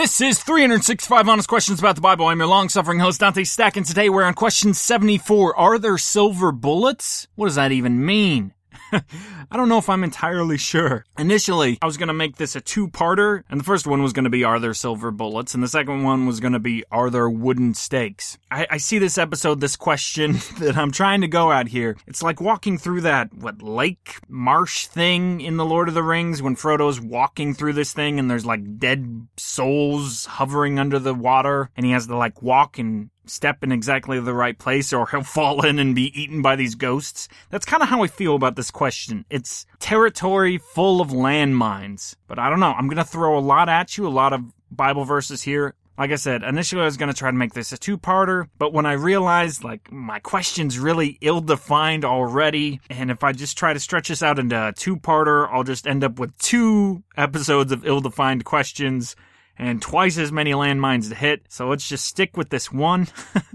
This is 365 Honest Questions About the Bible. I'm your long suffering host, Dante Stack, and today we're on question 74. Are there silver bullets? What does that even mean? I don't know if I'm entirely sure. Initially, I was going to make this a two parter, and the first one was going to be Are there silver bullets? And the second one was going to be Are there wooden stakes? I, I see this episode, this question that I'm trying to go at here. It's like walking through that, what, lake marsh thing in The Lord of the Rings when Frodo's walking through this thing and there's like dead souls hovering under the water, and he has to like walk and step in exactly the right place or he'll fall in and be eaten by these ghosts. That's kind of how I feel about this question. It's territory full of landmines. But I don't know. I'm going to throw a lot at you, a lot of Bible verses here. Like I said, initially I was going to try to make this a two-parter, but when I realized like my question's really ill-defined already, and if I just try to stretch this out into a two-parter, I'll just end up with two episodes of ill-defined questions and twice as many landmines to hit, so let's just stick with this one.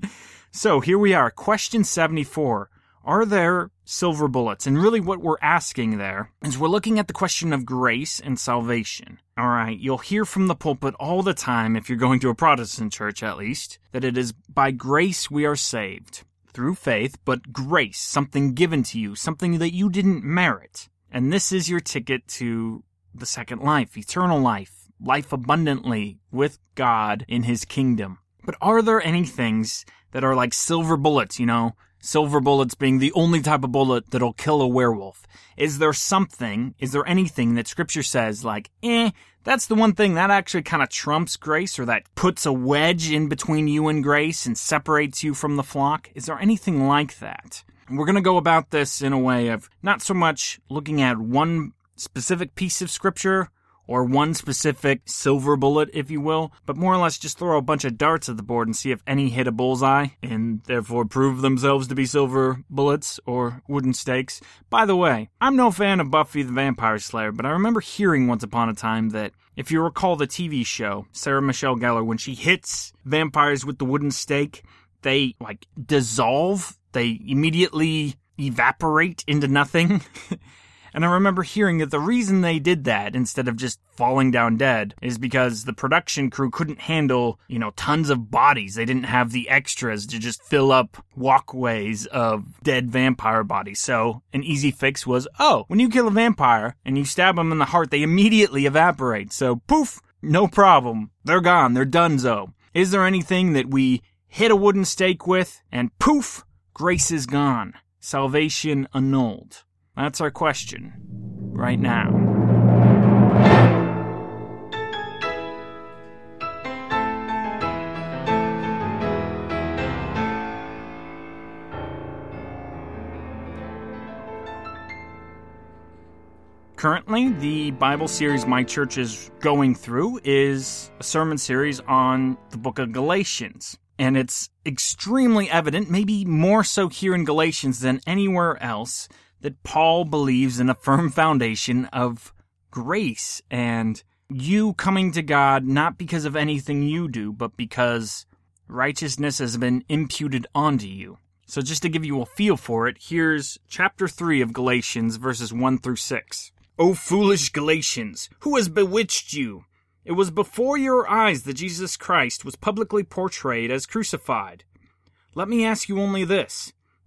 so here we are, question 74. Are there silver bullets? And really, what we're asking there is we're looking at the question of grace and salvation. All right, you'll hear from the pulpit all the time, if you're going to a Protestant church at least, that it is by grace we are saved. Through faith, but grace, something given to you, something that you didn't merit. And this is your ticket to the second life, eternal life life abundantly with God in his kingdom. But are there any things that are like silver bullets, you know? Silver bullets being the only type of bullet that'll kill a werewolf. Is there something, is there anything that scripture says like, eh, that's the one thing that actually kind of trumps grace or that puts a wedge in between you and grace and separates you from the flock? Is there anything like that? We're going to go about this in a way of not so much looking at one specific piece of scripture or one specific silver bullet, if you will, but more or less just throw a bunch of darts at the board and see if any hit a bullseye and therefore prove themselves to be silver bullets or wooden stakes. By the way, I'm no fan of Buffy the Vampire Slayer, but I remember hearing once upon a time that if you recall the TV show, Sarah Michelle Gellar, when she hits vampires with the wooden stake, they like dissolve, they immediately evaporate into nothing. And I remember hearing that the reason they did that instead of just falling down dead is because the production crew couldn't handle, you know, tons of bodies. They didn't have the extras to just fill up walkways of dead vampire bodies. So an easy fix was, oh, when you kill a vampire and you stab them in the heart, they immediately evaporate. So poof, no problem. They're gone. They're donezo. Is there anything that we hit a wooden stake with and poof, grace is gone? Salvation annulled. That's our question right now. Currently, the Bible series my church is going through is a sermon series on the book of Galatians. And it's extremely evident, maybe more so here in Galatians than anywhere else, that Paul believes in a firm foundation of grace and you coming to God not because of anything you do, but because righteousness has been imputed onto you. So, just to give you a feel for it, here's chapter 3 of Galatians, verses 1 through 6. O foolish Galatians, who has bewitched you? It was before your eyes that Jesus Christ was publicly portrayed as crucified. Let me ask you only this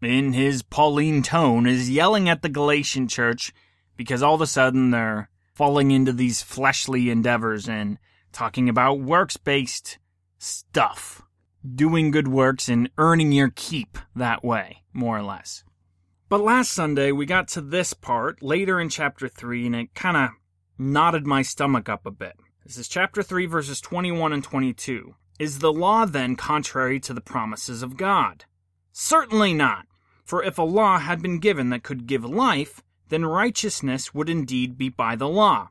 in his Pauline tone, is yelling at the Galatian church because all of a sudden they're falling into these fleshly endeavors and talking about works based stuff. Doing good works and earning your keep that way, more or less. But last Sunday we got to this part later in chapter 3 and it kind of knotted my stomach up a bit. This is chapter 3, verses 21 and 22. Is the law then contrary to the promises of God? Certainly not. For if a law had been given that could give life, then righteousness would indeed be by the law.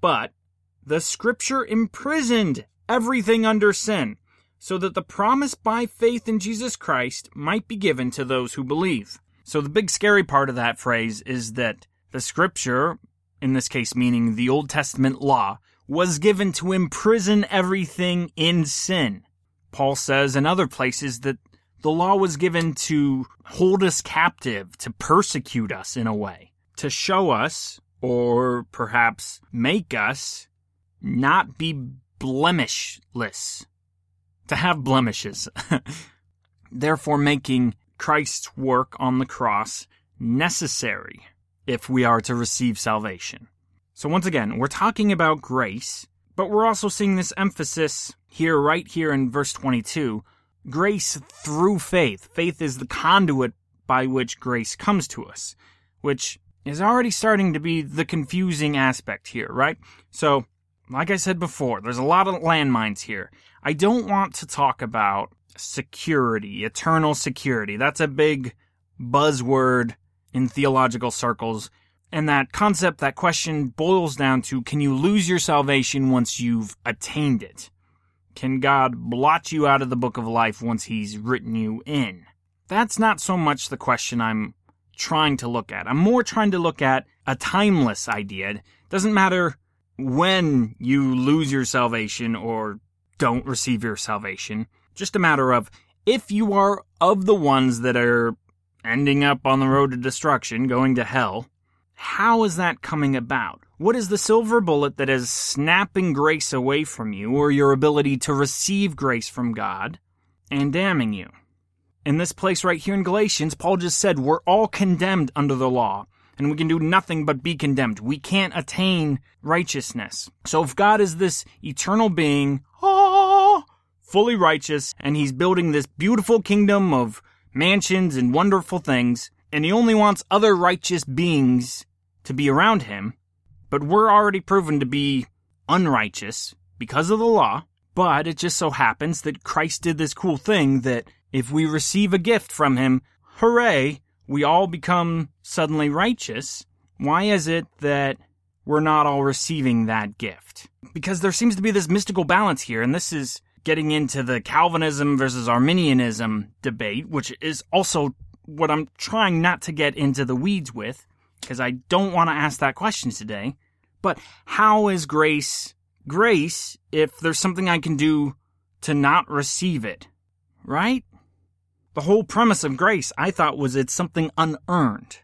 But the scripture imprisoned everything under sin, so that the promise by faith in Jesus Christ might be given to those who believe. So the big scary part of that phrase is that the scripture, in this case meaning the Old Testament law, was given to imprison everything in sin. Paul says in other places that the law was given to hold us captive, to persecute us in a way, to show us, or perhaps make us, not be blemishless, to have blemishes. Therefore, making Christ's work on the cross necessary if we are to receive salvation. So, once again, we're talking about grace, but we're also seeing this emphasis here, right here in verse 22 grace through faith. Faith is the conduit by which grace comes to us, which is already starting to be the confusing aspect here, right? So, like I said before, there's a lot of landmines here. I don't want to talk about security, eternal security. That's a big buzzword in theological circles. And that concept, that question boils down to can you lose your salvation once you've attained it? Can God blot you out of the book of life once He's written you in? That's not so much the question I'm trying to look at. I'm more trying to look at a timeless idea. It doesn't matter when you lose your salvation or don't receive your salvation. Just a matter of if you are of the ones that are ending up on the road to destruction, going to hell, how is that coming about? What is the silver bullet that is snapping grace away from you or your ability to receive grace from God and damning you? In this place right here in Galatians, Paul just said we're all condemned under the law and we can do nothing but be condemned. We can't attain righteousness. So if God is this eternal being, ah, fully righteous, and he's building this beautiful kingdom of mansions and wonderful things, and he only wants other righteous beings to be around him, but we're already proven to be unrighteous because of the law. But it just so happens that Christ did this cool thing that if we receive a gift from him, hooray, we all become suddenly righteous. Why is it that we're not all receiving that gift? Because there seems to be this mystical balance here, and this is getting into the Calvinism versus Arminianism debate, which is also what I'm trying not to get into the weeds with because I don't want to ask that question today. But how is grace grace if there's something I can do to not receive it? Right? The whole premise of grace, I thought, was it's something unearned.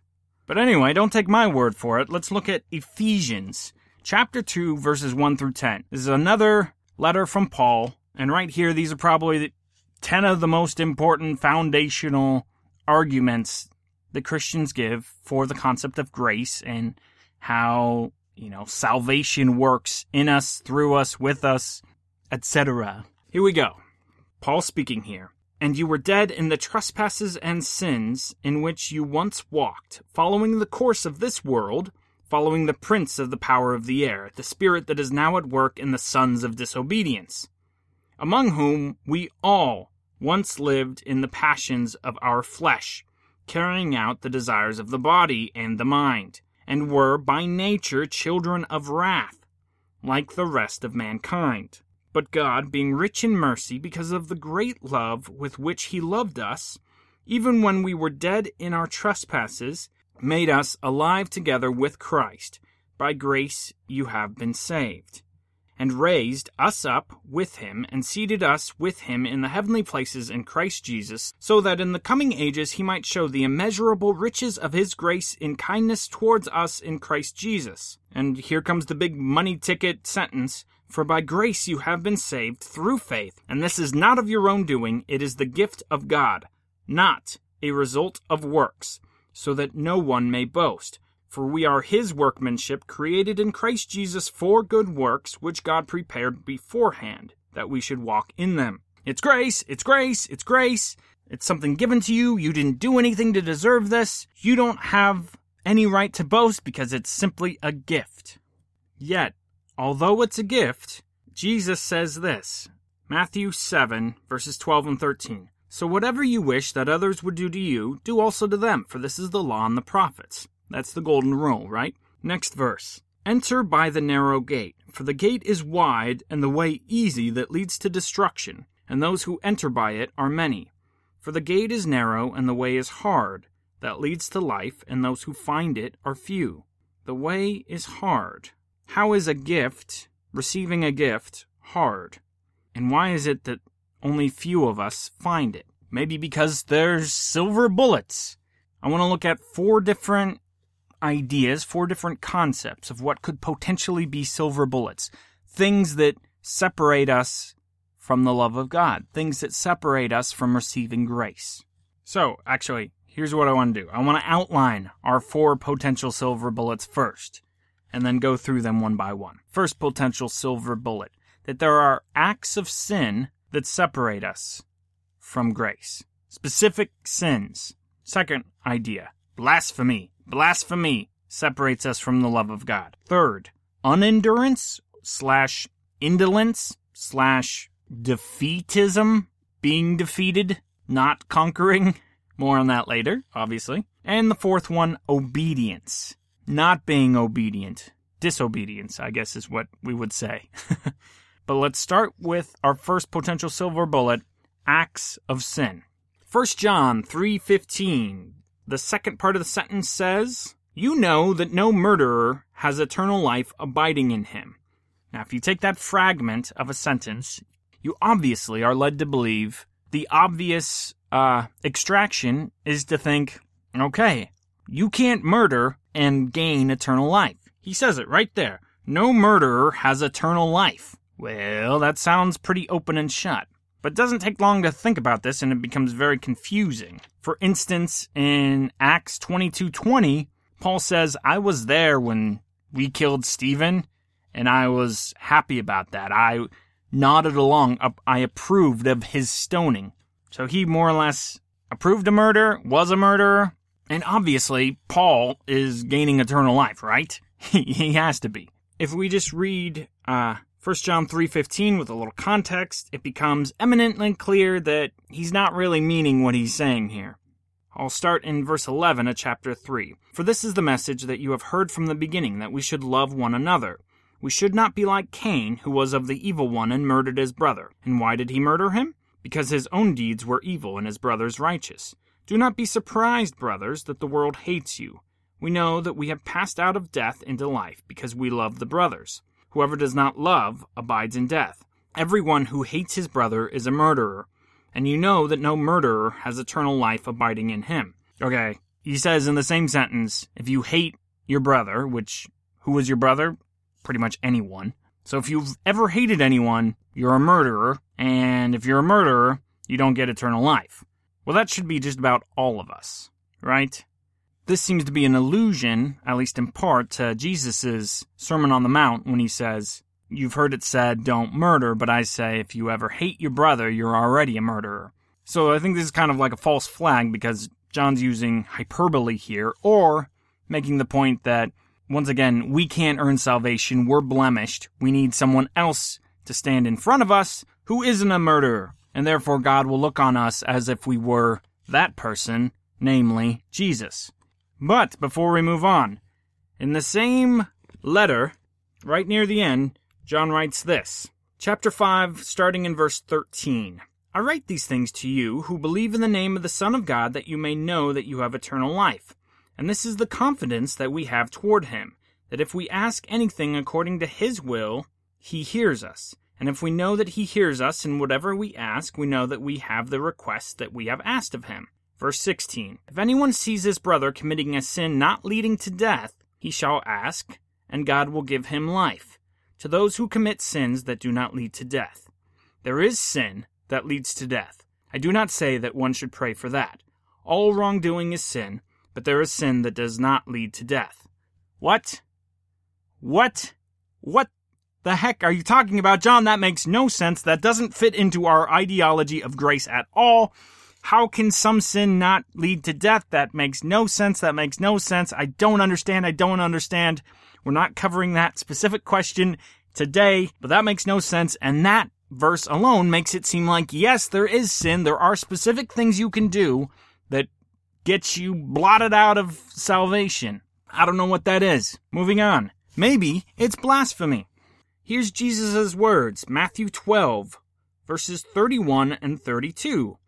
But anyway, don't take my word for it. Let's look at Ephesians chapter 2, verses 1 through 10. This is another letter from Paul. And right here, these are probably 10 of the most important foundational arguments the Christians give for the concept of grace and how, you know, salvation works in us, through us, with us, etc. Here we go. Paul speaking here. And you were dead in the trespasses and sins in which you once walked, following the course of this world, following the prince of the power of the air, the spirit that is now at work in the sons of disobedience, among whom we all once lived in the passions of our flesh carrying out the desires of the body and the mind, and were by nature children of wrath, like the rest of mankind. But God, being rich in mercy, because of the great love with which He loved us, even when we were dead in our trespasses, made us alive together with Christ. By grace you have been saved and raised us up with him, and seated us with him in the heavenly places in Christ Jesus, so that in the coming ages he might show the immeasurable riches of his grace in kindness towards us in Christ Jesus. And here comes the big money ticket sentence. For by grace you have been saved through faith, and this is not of your own doing, it is the gift of God, not a result of works, so that no one may boast. For we are his workmanship, created in Christ Jesus for good works, which God prepared beforehand, that we should walk in them. It's grace, it's grace, it's grace. It's something given to you. You didn't do anything to deserve this. You don't have any right to boast because it's simply a gift. Yet, although it's a gift, Jesus says this Matthew 7, verses 12 and 13. So whatever you wish that others would do to you, do also to them, for this is the law and the prophets. That's the golden rule, right? Next verse. Enter by the narrow gate, for the gate is wide and the way easy that leads to destruction, and those who enter by it are many. For the gate is narrow and the way is hard that leads to life, and those who find it are few. The way is hard. How is a gift, receiving a gift, hard? And why is it that only few of us find it? Maybe because there's silver bullets. I want to look at four different ideas, four different concepts of what could potentially be silver bullets. Things that separate us from the love of God, things that separate us from receiving grace. So, actually, here's what I want to do I want to outline our four potential silver bullets first, and then go through them one by one. First potential silver bullet that there are acts of sin that separate us from grace, specific sins. Second idea blasphemy. Blasphemy separates us from the love of God. Third, unendurance slash indolence slash defeatism, being defeated, not conquering. More on that later, obviously. And the fourth one, obedience. Not being obedient. Disobedience, I guess is what we would say. but let's start with our first potential silver bullet, acts of sin. 1 John 3:15. The second part of the sentence says, "You know that no murderer has eternal life abiding in him." Now, if you take that fragment of a sentence, you obviously are led to believe the obvious uh, extraction is to think, okay, you can't murder and gain eternal life. He says it right there. No murderer has eternal life. Well, that sounds pretty open and shut. But it doesn't take long to think about this and it becomes very confusing. For instance, in Acts 22:20, Paul says, "I was there when we killed Stephen, and I was happy about that. I nodded along. I approved of his stoning. So he more or less approved a murder, was a murderer, and obviously Paul is gaining eternal life, right? he has to be. If we just read uh, 1 John 3:15 with a little context, it becomes eminently clear that he's not really meaning what he's saying here. I'll start in verse 11 of chapter 3. For this is the message that you have heard from the beginning that we should love one another. We should not be like Cain, who was of the evil one and murdered his brother. And why did he murder him? because his own deeds were evil and his brothers righteous. Do not be surprised, brothers, that the world hates you. We know that we have passed out of death into life because we love the brothers. Whoever does not love abides in death. Everyone who hates his brother is a murderer, and you know that no murderer has eternal life abiding in him. Okay, he says in the same sentence, if you hate your brother, which, who is your brother? Pretty much anyone. So if you've ever hated anyone, you're a murderer, and if you're a murderer, you don't get eternal life. Well, that should be just about all of us, right? This seems to be an allusion, at least in part, to Jesus' Sermon on the Mount when he says, You've heard it said, don't murder, but I say, if you ever hate your brother, you're already a murderer. So I think this is kind of like a false flag because John's using hyperbole here, or making the point that once again, we can't earn salvation. We're blemished. We need someone else to stand in front of us who isn't a murderer. And therefore, God will look on us as if we were that person, namely Jesus. But before we move on, in the same letter, right near the end, John writes this. Chapter 5, starting in verse 13. I write these things to you who believe in the name of the Son of God that you may know that you have eternal life. And this is the confidence that we have toward him, that if we ask anything according to his will, he hears us. And if we know that he hears us in whatever we ask, we know that we have the request that we have asked of him. Verse 16 If anyone sees his brother committing a sin not leading to death, he shall ask, and God will give him life. To those who commit sins that do not lead to death. There is sin that leads to death. I do not say that one should pray for that. All wrongdoing is sin, but there is sin that does not lead to death. What? What? What the heck are you talking about, John? That makes no sense. That doesn't fit into our ideology of grace at all. How can some sin not lead to death? That makes no sense. That makes no sense. I don't understand. I don't understand. We're not covering that specific question today, but that makes no sense. And that verse alone makes it seem like, yes, there is sin. There are specific things you can do that gets you blotted out of salvation. I don't know what that is. Moving on. Maybe it's blasphemy. Here's Jesus' words, Matthew 12, verses 31 and 32.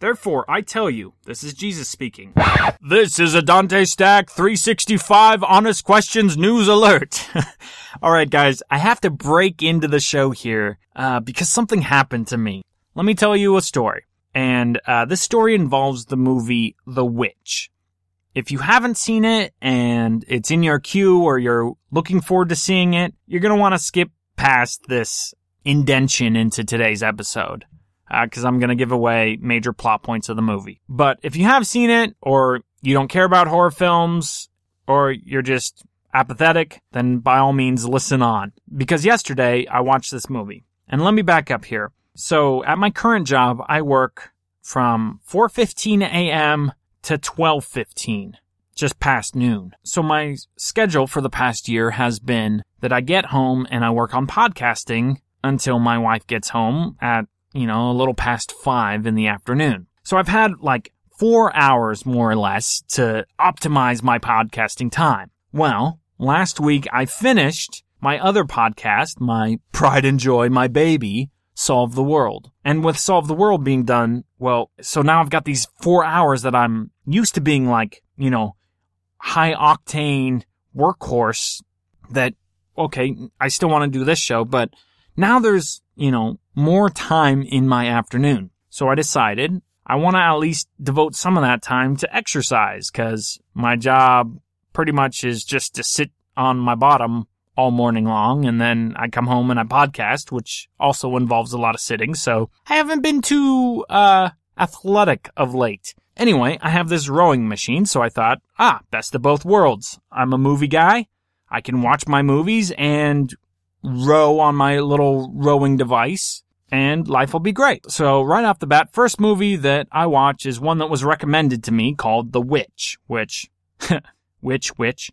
Therefore, I tell you, this is Jesus speaking. This is a Dante Stack 365 Honest Questions News Alert. All right, guys, I have to break into the show here uh, because something happened to me. Let me tell you a story. And uh, this story involves the movie The Witch. If you haven't seen it and it's in your queue or you're looking forward to seeing it, you're going to want to skip past this indention into today's episode because uh, I'm going to give away major plot points of the movie. But if you have seen it or you don't care about horror films or you're just apathetic, then by all means listen on. Because yesterday I watched this movie. And let me back up here. So at my current job, I work from 4:15 a.m. to 12:15, just past noon. So my schedule for the past year has been that I get home and I work on podcasting until my wife gets home at, you know, a little past 5 in the afternoon. So I've had like 4 hours more or less to optimize my podcasting time. Well, last week I finished my other podcast, my pride and joy, my baby, Solve the World. And with Solve the World being done, well, so now I've got these four hours that I'm used to being like, you know, high octane workhorse that, okay, I still want to do this show, but now there's, you know, more time in my afternoon. So I decided I want to at least devote some of that time to exercise because my job pretty much is just to sit on my bottom all morning long and then I come home and I podcast, which also involves a lot of sitting. So I haven't been too, uh, athletic of late. Anyway, I have this rowing machine, so I thought, ah, best of both worlds. I'm a movie guy. I can watch my movies and row on my little rowing device and life will be great. So right off the bat, first movie that I watch is one that was recommended to me called The Witch, which, which, which,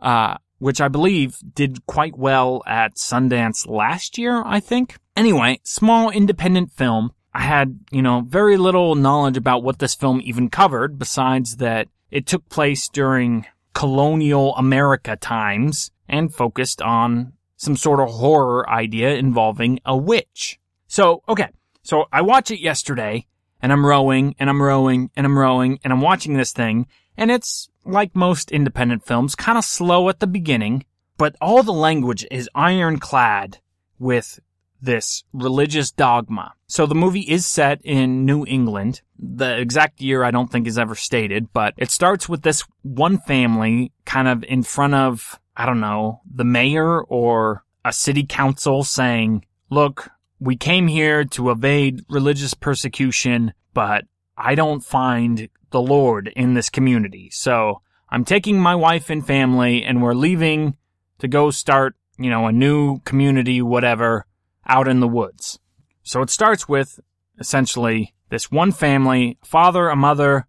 uh, which I believe did quite well at Sundance last year, I think. Anyway, small independent film. I had, you know, very little knowledge about what this film even covered besides that it took place during colonial America times and focused on some sort of horror idea involving a witch. So, okay. So I watch it yesterday and I'm rowing and I'm rowing and I'm rowing and I'm watching this thing and it's like most independent films, kind of slow at the beginning, but all the language is ironclad with this religious dogma. So the movie is set in New England. The exact year I don't think is ever stated, but it starts with this one family kind of in front of, I don't know, the mayor or a city council saying, look, we came here to evade religious persecution, but I don't find the Lord in this community. So I'm taking my wife and family and we're leaving to go start, you know, a new community, whatever, out in the woods. So it starts with essentially this one family, a father, a mother,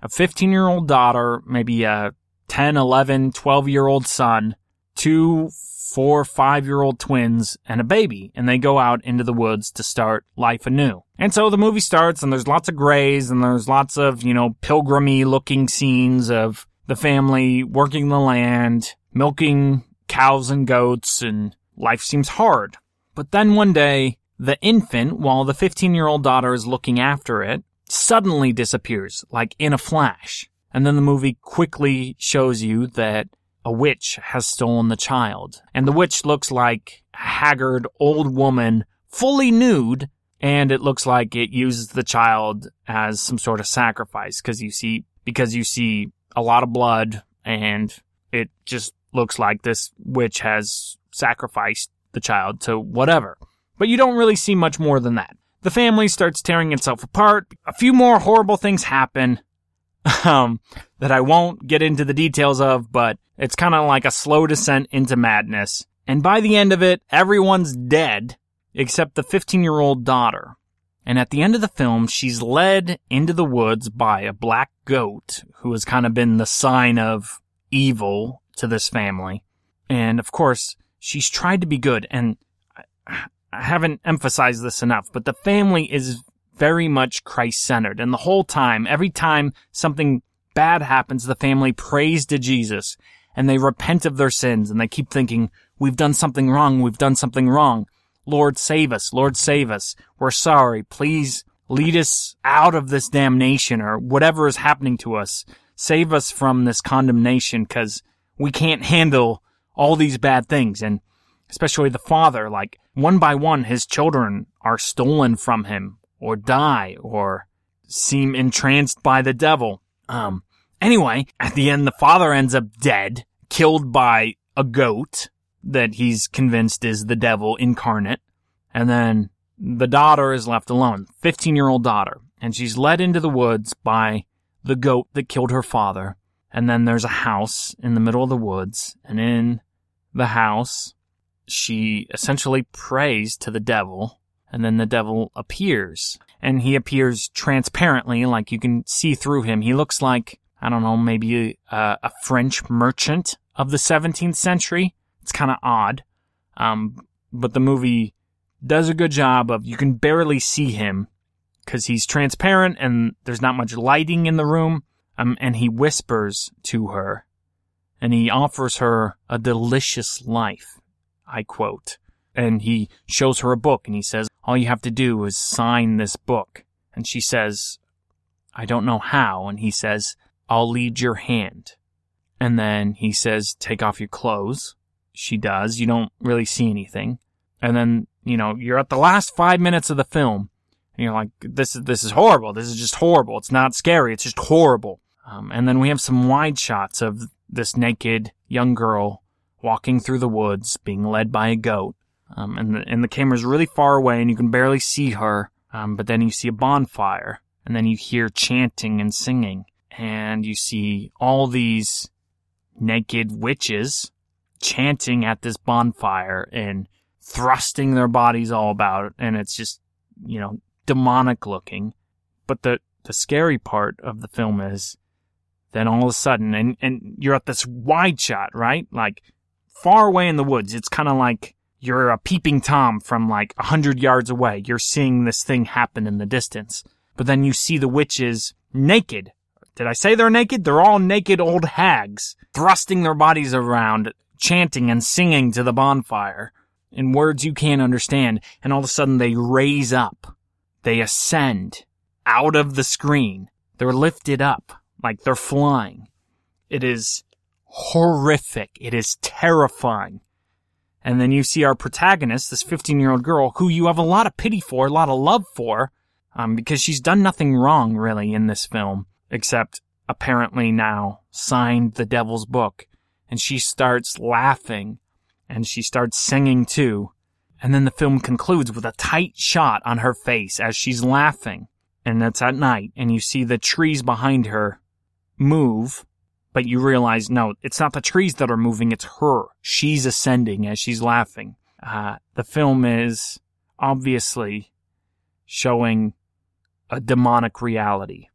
a 15 year old daughter, maybe a 10, 11, 12 year old son, two four, five year old twins and a baby, and they go out into the woods to start life anew. And so the movie starts, and there's lots of grays, and there's lots of, you know, pilgrimy looking scenes of the family working the land, milking cows and goats, and life seems hard. But then one day, the infant, while the 15 year old daughter is looking after it, suddenly disappears, like in a flash. And then the movie quickly shows you that a witch has stolen the child. And the witch looks like a haggard old woman, fully nude, and it looks like it uses the child as some sort of sacrifice because you see, because you see a lot of blood and it just looks like this witch has sacrificed the child to whatever. But you don't really see much more than that. The family starts tearing itself apart. A few more horrible things happen. um, that I won't get into the details of, but it's kind of like a slow descent into madness. And by the end of it, everyone's dead except the 15 year old daughter. And at the end of the film, she's led into the woods by a black goat who has kind of been the sign of evil to this family. And of course, she's tried to be good. And I haven't emphasized this enough, but the family is very much Christ centered. And the whole time, every time something bad happens, the family prays to Jesus and they repent of their sins and they keep thinking, we've done something wrong, we've done something wrong. Lord, save us. Lord, save us. We're sorry. Please lead us out of this damnation or whatever is happening to us. Save us from this condemnation because we can't handle all these bad things. And especially the father, like one by one, his children are stolen from him or die or seem entranced by the devil. Um, anyway, at the end, the father ends up dead, killed by a goat that he's convinced is the devil incarnate. And then the daughter is left alone, 15 year old daughter, and she's led into the woods by the goat that killed her father. And then there's a house in the middle of the woods, and in the house, she essentially prays to the devil, and then the devil appears. And he appears transparently, like you can see through him. He looks like, I don't know, maybe a, a French merchant of the 17th century. It's kind of odd. Um, but the movie does a good job of, you can barely see him because he's transparent and there's not much lighting in the room. Um, and he whispers to her and he offers her a delicious life. I quote. And he shows her a book and he says, all you have to do is sign this book. And she says, I don't know how. And he says, I'll lead your hand. And then he says, take off your clothes. She does. You don't really see anything. And then, you know, you're at the last five minutes of the film and you're like, this is, this is horrible. This is just horrible. It's not scary. It's just horrible. Um, and then we have some wide shots of this naked young girl walking through the woods, being led by a goat. Um, and the, and the camera's really far away and you can barely see her. Um, but then you see a bonfire and then you hear chanting and singing and you see all these naked witches chanting at this bonfire and thrusting their bodies all about. And it's just, you know, demonic looking. But the, the scary part of the film is then all of a sudden, and, and you're at this wide shot, right? Like far away in the woods. It's kind of like you're a peeping Tom from like a hundred yards away. You're seeing this thing happen in the distance. But then you see the witches naked. Did I say they're naked? They're all naked old hags, thrusting their bodies around, chanting and singing to the bonfire in words you can't understand. And all of a sudden they raise up. They ascend out of the screen. They're lifted up like they're flying. It is horrific. It is terrifying. And then you see our protagonist, this 15 year old girl, who you have a lot of pity for, a lot of love for, um, because she's done nothing wrong really in this film, except apparently now signed the devil's book. And she starts laughing and she starts singing too. And then the film concludes with a tight shot on her face as she's laughing. And that's at night, and you see the trees behind her move, but you realize, no, it's not the trees that are moving, it's her. She's ascending as she's laughing. Uh, the film is obviously showing a demonic reality.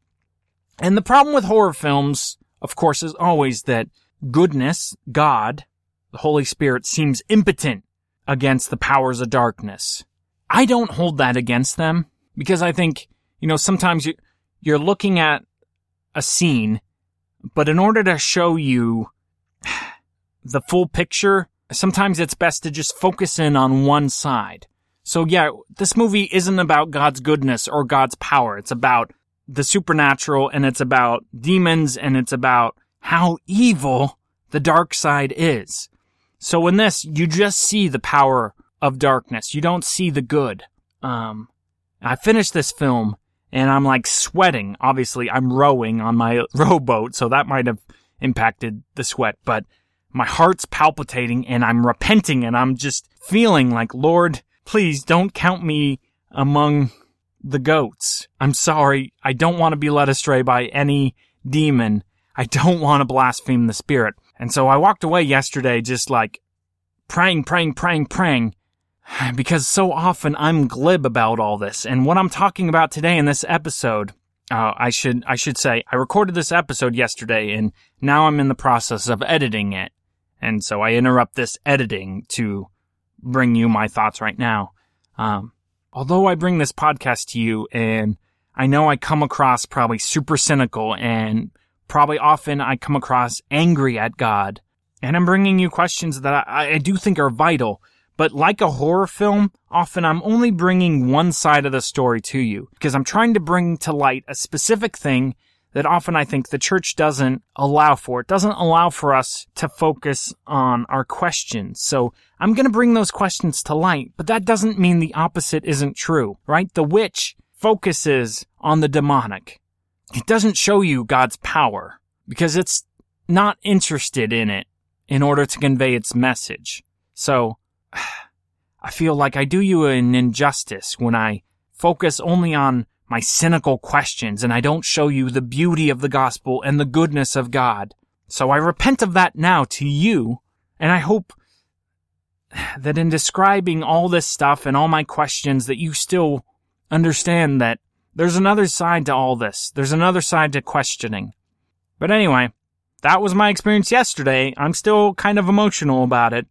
And the problem with horror films, of course, is always that goodness, God, the Holy Spirit seems impotent against the powers of darkness. I don't hold that against them because I think, you know, sometimes you, you're looking at a scene, but in order to show you the full picture, sometimes it's best to just focus in on one side. So yeah, this movie isn't about God's goodness or God's power. It's about the supernatural and it's about demons and it's about how evil the dark side is. So in this, you just see the power of darkness. You don't see the good. Um, I finished this film and I'm like sweating. Obviously, I'm rowing on my rowboat, so that might have impacted the sweat, but my heart's palpitating and I'm repenting and I'm just feeling like, Lord, please don't count me among the goats. I'm sorry. I don't want to be led astray by any demon. I don't want to blaspheme the spirit. And so I walked away yesterday just like praying, praying, praying, praying. Because so often I'm glib about all this. And what I'm talking about today in this episode, uh, I should, I should say, I recorded this episode yesterday and now I'm in the process of editing it. And so I interrupt this editing to bring you my thoughts right now. Um, although I bring this podcast to you and I know I come across probably super cynical and probably often I come across angry at God. And I'm bringing you questions that I, I do think are vital, But like a horror film, often I'm only bringing one side of the story to you because I'm trying to bring to light a specific thing that often I think the church doesn't allow for. It doesn't allow for us to focus on our questions. So I'm going to bring those questions to light, but that doesn't mean the opposite isn't true, right? The witch focuses on the demonic. It doesn't show you God's power because it's not interested in it in order to convey its message. So I feel like I do you an injustice when I focus only on my cynical questions and I don't show you the beauty of the gospel and the goodness of God. So I repent of that now to you, and I hope that in describing all this stuff and all my questions that you still understand that there's another side to all this. There's another side to questioning. But anyway, that was my experience yesterday. I'm still kind of emotional about it.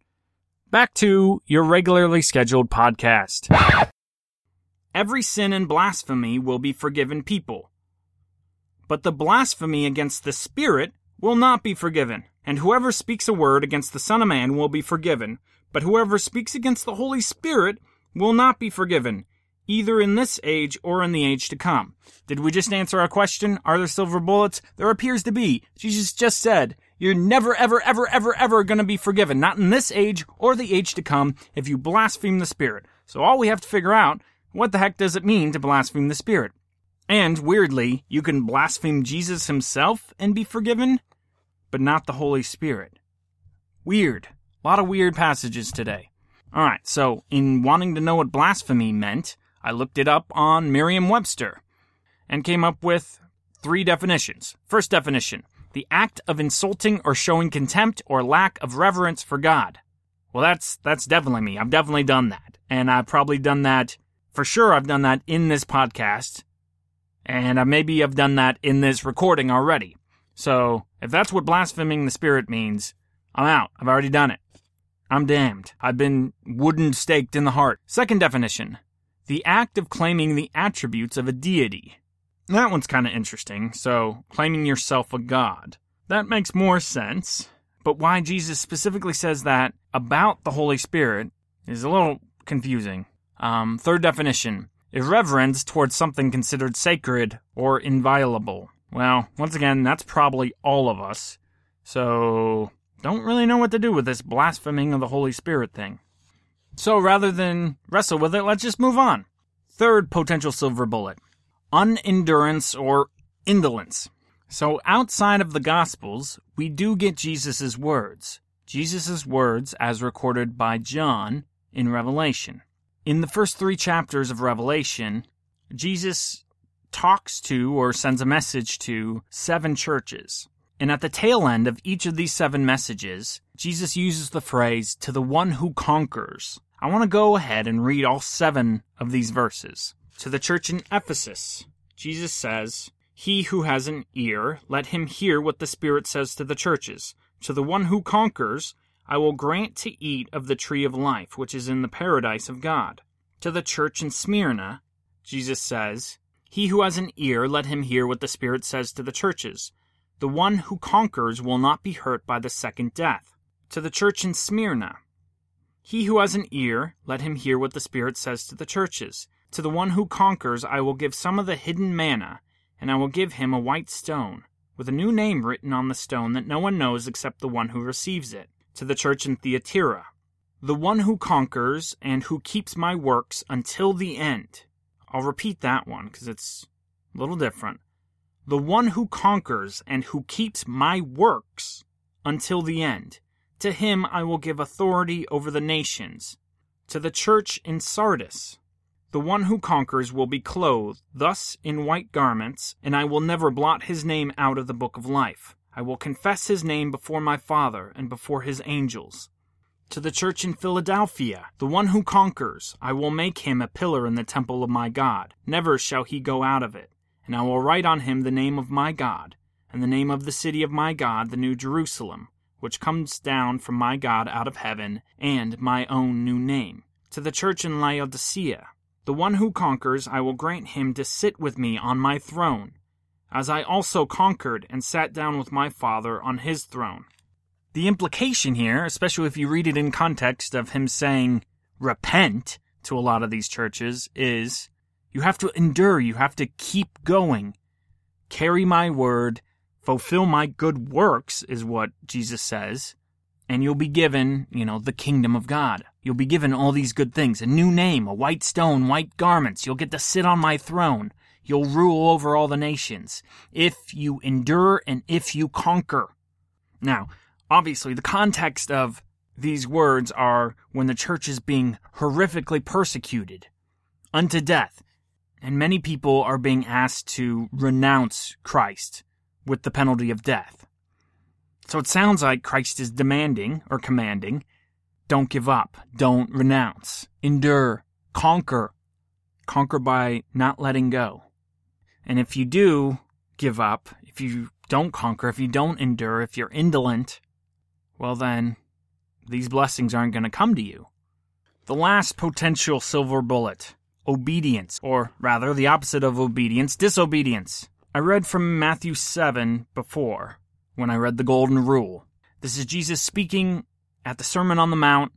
Back to your regularly scheduled podcast. Every sin and blasphemy will be forgiven people. But the blasphemy against the Spirit will not be forgiven. And whoever speaks a word against the Son of Man will be forgiven. But whoever speaks against the Holy Spirit will not be forgiven, either in this age or in the age to come. Did we just answer our question? Are there silver bullets? There appears to be. Jesus just said, you're never, ever, ever, ever, ever going to be forgiven, not in this age or the age to come, if you blaspheme the Spirit. So all we have to figure out what the heck does it mean to blaspheme the Spirit? And, weirdly, you can blaspheme Jesus himself and be forgiven, but not the Holy Spirit. Weird. A lot of weird passages today. Alright, so in wanting to know what blasphemy meant, I looked it up on Merriam Webster and came up with three definitions. First definition the act of insulting or showing contempt or lack of reverence for God. Well, that's that's definitely me. I've definitely done that, and I've probably done that for sure I've done that in this podcast, and I maybe I've done that in this recording already. So, if that's what blaspheming the Spirit means, I'm out. I've already done it. I'm damned. I've been wooden staked in the heart. Second definition the act of claiming the attributes of a deity. That one's kind of interesting. So, claiming yourself a god. That makes more sense. But why Jesus specifically says that about the Holy Spirit is a little confusing. Um, third definition irreverence towards something considered sacred or inviolable. Well, once again, that's probably all of us. So, don't really know what to do with this blaspheming of the Holy Spirit thing. So, rather than wrestle with it, let's just move on. Third potential silver bullet unendurance or indolence. So, outside of the Gospels, we do get Jesus' words. Jesus' words as recorded by John in Revelation. In the first three chapters of Revelation, Jesus talks to or sends a message to seven churches. And at the tail end of each of these seven messages, Jesus uses the phrase, to the one who conquers. I want to go ahead and read all seven of these verses. To the church in Ephesus, Jesus says, He who has an ear, let him hear what the Spirit says to the churches. To the one who conquers, I will grant to eat of the tree of life, which is in the paradise of God. To the church in Smyrna, Jesus says, He who has an ear, let him hear what the Spirit says to the churches. The one who conquers will not be hurt by the second death. To the church in Smyrna, He who has an ear, let him hear what the Spirit says to the churches. To the one who conquers, I will give some of the hidden manna, and I will give him a white stone, with a new name written on the stone that no one knows except the one who receives it to the church in Thyatira. The one who conquers and who keeps my works until the end. I'll repeat that one because it's a little different. The one who conquers and who keeps my works until the end. To him I will give authority over the nations. To the church in Sardis. The one who conquers will be clothed thus in white garments, and I will never blot his name out of the book of life. I will confess his name before my Father and before his angels. To the church in Philadelphia, the one who conquers, I will make him a pillar in the temple of my God. Never shall he go out of it. And I will write on him the name of my God, and the name of the city of my God, the New Jerusalem, which comes down from my God out of heaven, and my own new name. To the church in Laodicea, the one who conquers, I will grant him to sit with me on my throne as I also conquered and sat down with my Father on his throne. The implication here, especially if you read it in context of him saying, repent to a lot of these churches is you have to endure, you have to keep going. Carry my word, fulfill my good works, is what Jesus says, and you'll be given, you know, the kingdom of God. You'll be given all these good things a new name, a white stone, white garments. You'll get to sit on my throne. You'll rule over all the nations. If you endure and if you conquer. Now, obviously, the context of these words are when the church is being horrifically persecuted unto death, and many people are being asked to renounce Christ with the penalty of death. So it sounds like Christ is demanding or commanding don't give up, don't renounce, endure, conquer, conquer by not letting go. And if you do give up, if you don't conquer, if you don't endure, if you're indolent, well, then these blessings aren't going to come to you. The last potential silver bullet obedience, or rather, the opposite of obedience, disobedience. I read from Matthew 7 before when I read the Golden Rule. This is Jesus speaking at the Sermon on the Mount.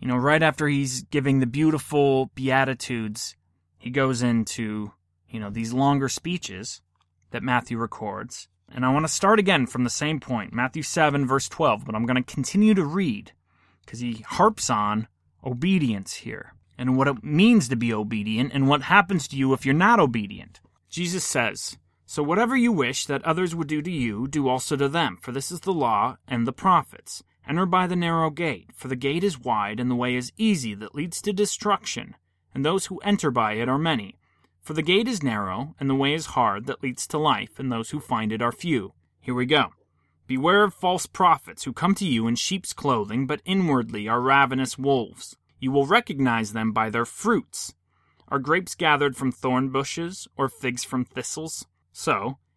You know, right after he's giving the beautiful Beatitudes, he goes into, you know, these longer speeches that Matthew records. And I want to start again from the same point, Matthew 7, verse 12, but I'm going to continue to read because he harps on obedience here and what it means to be obedient and what happens to you if you're not obedient. Jesus says, So whatever you wish that others would do to you, do also to them, for this is the law and the prophets. Enter by the narrow gate, for the gate is wide and the way is easy that leads to destruction, and those who enter by it are many. For the gate is narrow, and the way is hard that leads to life, and those who find it are few. Here we go. Beware of false prophets who come to you in sheep's clothing, but inwardly are ravenous wolves. You will recognize them by their fruits. Are grapes gathered from thorn bushes, or figs from thistles? So,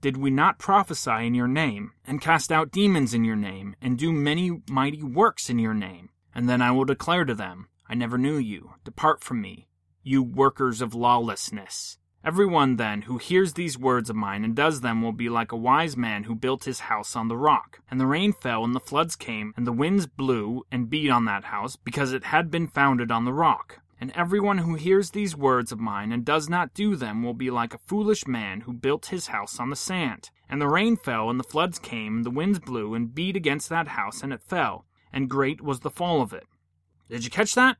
did we not prophesy in your name, and cast out demons in your name, and do many mighty works in your name? And then I will declare to them, I never knew you. Depart from me, you workers of lawlessness. Everyone then who hears these words of mine and does them will be like a wise man who built his house on the rock. And the rain fell, and the floods came, and the winds blew and beat on that house, because it had been founded on the rock. And everyone who hears these words of mine and does not do them will be like a foolish man who built his house on the sand. And the rain fell, and the floods came, and the winds blew and beat against that house, and it fell, and great was the fall of it. Did you catch that?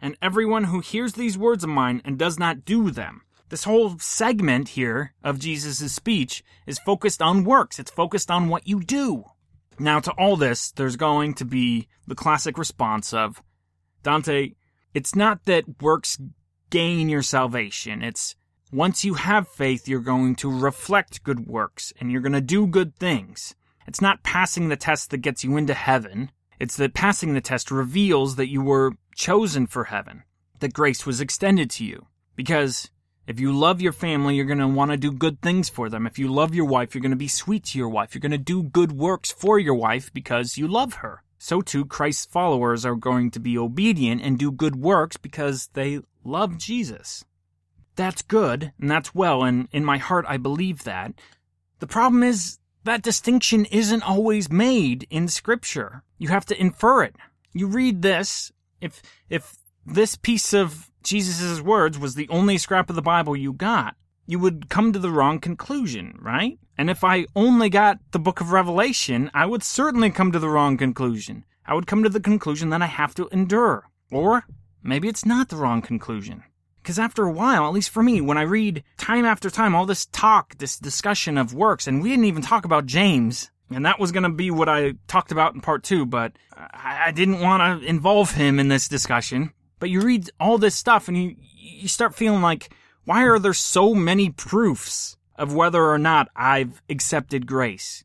And everyone who hears these words of mine and does not do them. This whole segment here of Jesus' speech is focused on works. It's focused on what you do. Now, to all this, there's going to be the classic response of Dante, it's not that works gain your salvation. It's once you have faith, you're going to reflect good works and you're going to do good things. It's not passing the test that gets you into heaven. It's that passing the test reveals that you were chosen for heaven, that grace was extended to you. Because if you love your family, you're going to want to do good things for them. If you love your wife, you're going to be sweet to your wife. You're going to do good works for your wife because you love her. So too, Christ's followers are going to be obedient and do good works because they love Jesus. That's good, and that's well, and in my heart I believe that. The problem is that distinction isn't always made in Scripture. You have to infer it. You read this, if, if this piece of Jesus' words was the only scrap of the Bible you got, you would come to the wrong conclusion, right? And if I only got the book of Revelation, I would certainly come to the wrong conclusion. I would come to the conclusion that I have to endure. Or maybe it's not the wrong conclusion. Because after a while, at least for me, when I read time after time all this talk, this discussion of works, and we didn't even talk about James, and that was going to be what I talked about in part two, but I didn't want to involve him in this discussion. But you read all this stuff and you, you start feeling like, why are there so many proofs of whether or not I've accepted grace?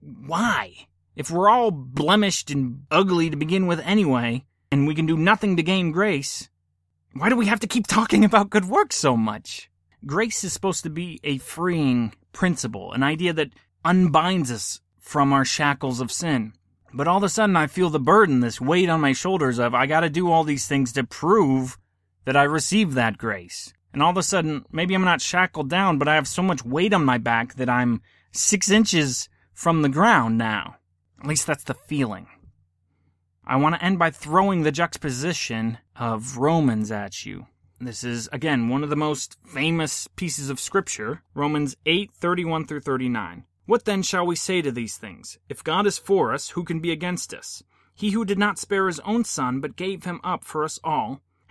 Why? If we're all blemished and ugly to begin with anyway, and we can do nothing to gain grace, why do we have to keep talking about good works so much? grace is supposed to be a freeing principle, an idea that unbinds us from our shackles of sin. But all of a sudden, I feel the burden, this weight on my shoulders of I got to do all these things to prove that I received that grace. And all of a sudden, maybe I'm not shackled down, but I have so much weight on my back that I'm six inches from the ground now. At least that's the feeling. I want to end by throwing the juxtaposition of Romans at you. This is, again, one of the most famous pieces of scripture, Romans 8 31 through 39. What then shall we say to these things? If God is for us, who can be against us? He who did not spare his own son, but gave him up for us all,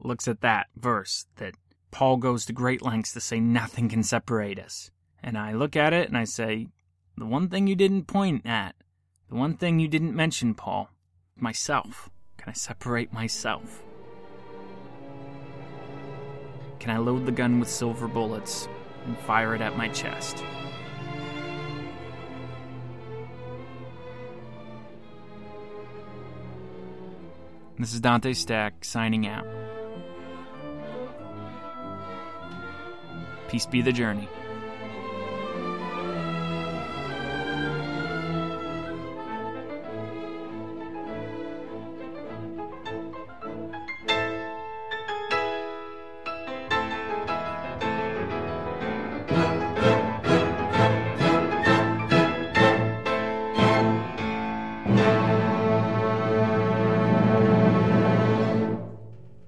looks at that verse that Paul goes to great lengths to say nothing can separate us. And I look at it and I say, the one thing you didn't point at, the one thing you didn't mention, Paul, myself. Can I separate myself? Can I load the gun with silver bullets and fire it at my chest? This is Dante Stack signing out. Peace be the journey.